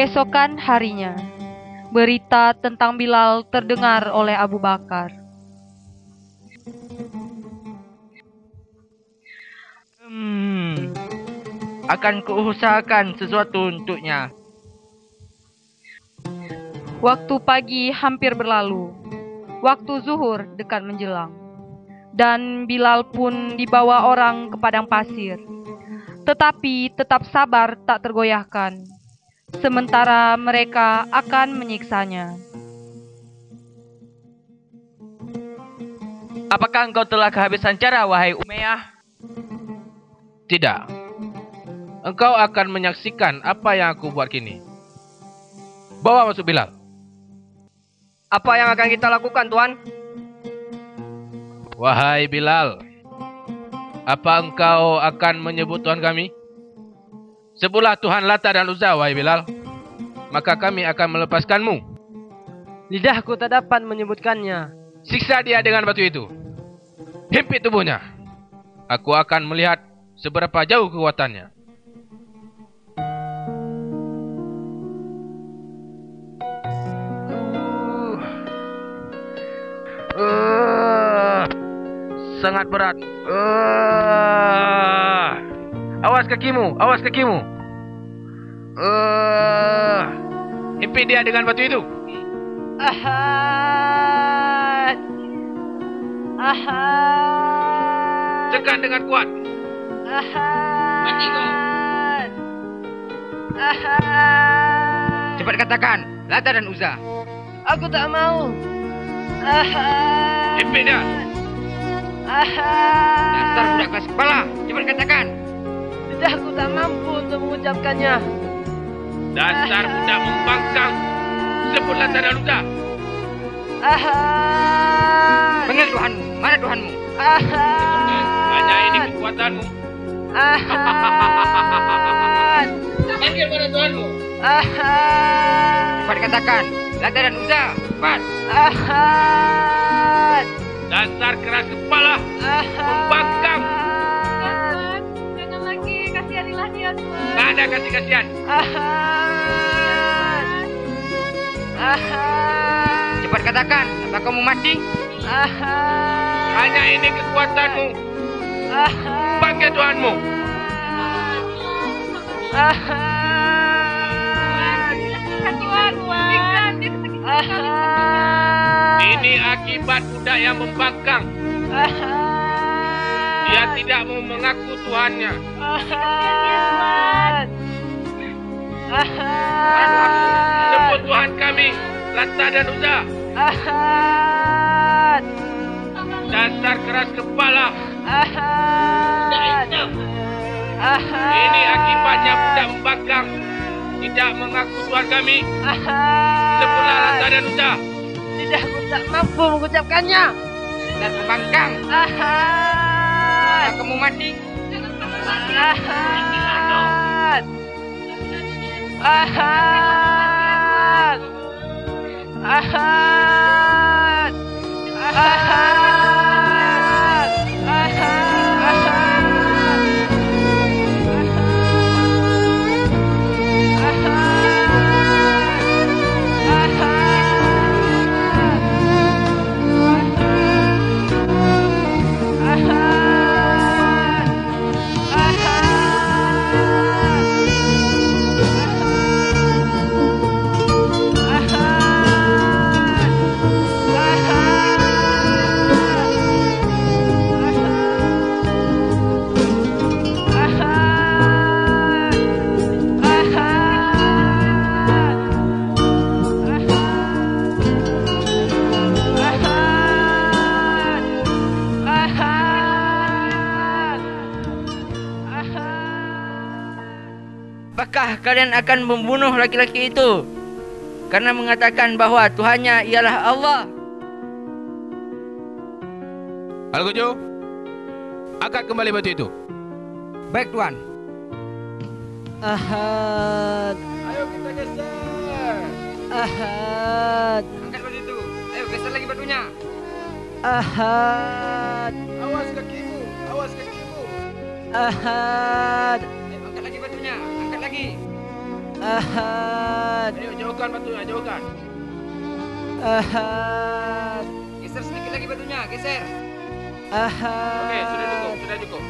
Keesokan harinya, berita tentang Bilal terdengar oleh Abu Bakar. Hmm, akan kuusahakan sesuatu untuknya. Waktu pagi hampir berlalu. Waktu zuhur dekat menjelang. Dan Bilal pun dibawa orang ke padang pasir. Tetapi tetap sabar tak tergoyahkan. Sementara mereka akan menyiksanya. Apakah engkau telah kehabisan cara, wahai Umayyah? Tidak. Engkau akan menyaksikan apa yang aku buat kini. Bawa masuk Bilal. Apa yang akan kita lakukan, Tuan? Wahai Bilal, apa engkau akan menyebut Tuhan kami? Sebutlah Tuhan Lata dan Uzza, wahai Bilal. Maka kami akan melepaskanmu. Lidahku tak dapat menyebutkannya. Siksa dia dengan batu itu. Himpit tubuhnya. Aku akan melihat seberapa jauh kekuatannya. Uh, sangat berat. Uh, awas kakimu, awas kakimu. Uh, himpit dia dengan batu itu. Ahad. Ahad. Tekan dengan kuat. Ahad. Mati kau. Ahad. Cepat katakan, Lata dan Uzza. Aku tak mau. Ahad. Himpit dia. Ahad. Dasar budak keras kepala. Cepat katakan. Lidahku tak mampu untuk mengucapkannya. Dasar budak membangkang. Sebut Lata dan Uzza. Ahad. Panggil Tuhanmu. Mana Tuhanmu? Ahad. Hanya ini kekuatanmu. Ahad. Panggil pada Tuhanmu. Ahad. Cepat katakan, Lata dan Uzza. Cepat. Ahad. Dasar keras kepala. Ahad. Ada kasih-kasihan. Ahad. Ahad. Cepat katakan, apa kamu mati? Hanya ini kekuatanmu. Panggil Tuhanmu. Ini akibat budak yang membangkang. Dia tidak mau mengaku Tuhannya. Ahad. Mana Ahad. Tuhanmu? Sebut Tuhan kami. Lata dan. Ahad. Dasar keras kepala. Ini akibatnya budak membangkang. Tidak mengaku Tuhan kami. Sebutlah Lata dan Uzza. Lidahku tak mampu mengucapkannya. Dan pembangkang. Ahad. Kamu mati? Ahad. Ahad. Kalian akan membunuh laki-laki itu? Karena mengatakan bahawa Tuhannya ialah Allah. Al-Gojo. Angkat kembali batu itu. Baik Tuan. Ahad. Ayo kita geser. Ahad. Angkat batu itu. Ayo geser lagi batunya. Ahad. Awas kakimu. Awas kakimu. Ahad. Ahad. Ayo jauhkan batunya, jauhkan. Ahad. Geser sedikit lagi batunya, geser. Ahad. Okey, sudah cukup, sudah cukup.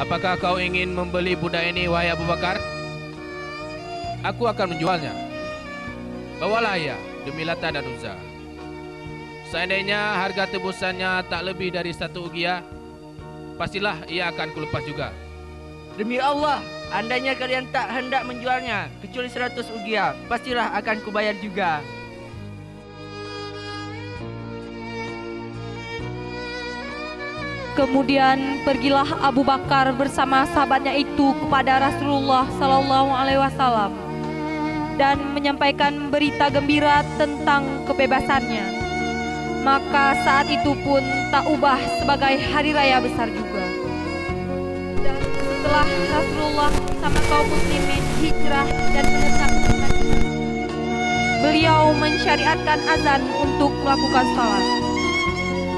Apakah kau ingin membeli budak ini, wahai Abu Bakar? Aku akan menjualnya. Bawalah ia demi Lata dan Uzza. Seandainya harga tebusannya tak lebih dari satu ugia, pastilah ia akan kulepas juga. Demi Allah, andainya kalian tak hendak menjualnya kecuali 100 ugia, pastilah akan kubayar juga. Kemudian pergilah Abu Bakar bersama sahabatnya itu kepada Rasulullah Sallallahu Alaihi Wasallam dan menyampaikan berita gembira tentang kebebasannya. Maka saat itu pun tak ubah sebagai hari raya besar juga. Setelah Rasulullah sama kaum muslimin hijrah dan menetap di beliau mensyariatkan azan untuk melakukan salat.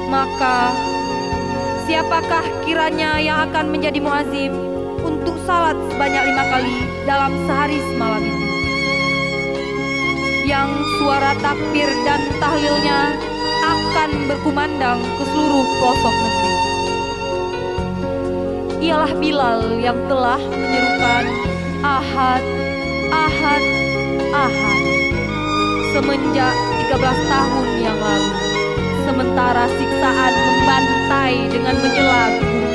Maka Siapakah kiranya yang akan menjadi muazim untuk salat sebanyak lima kali dalam sehari semalam itu? Yang suara takbir dan tahlilnya akan berkumandang ke seluruh pelosok negeri. Ialah Bilal yang telah menyerukan Ahad, Ahad, Ahad. Semenjak 13 tahun yang lalu sementara siksaan membantai dengan menyela tubuh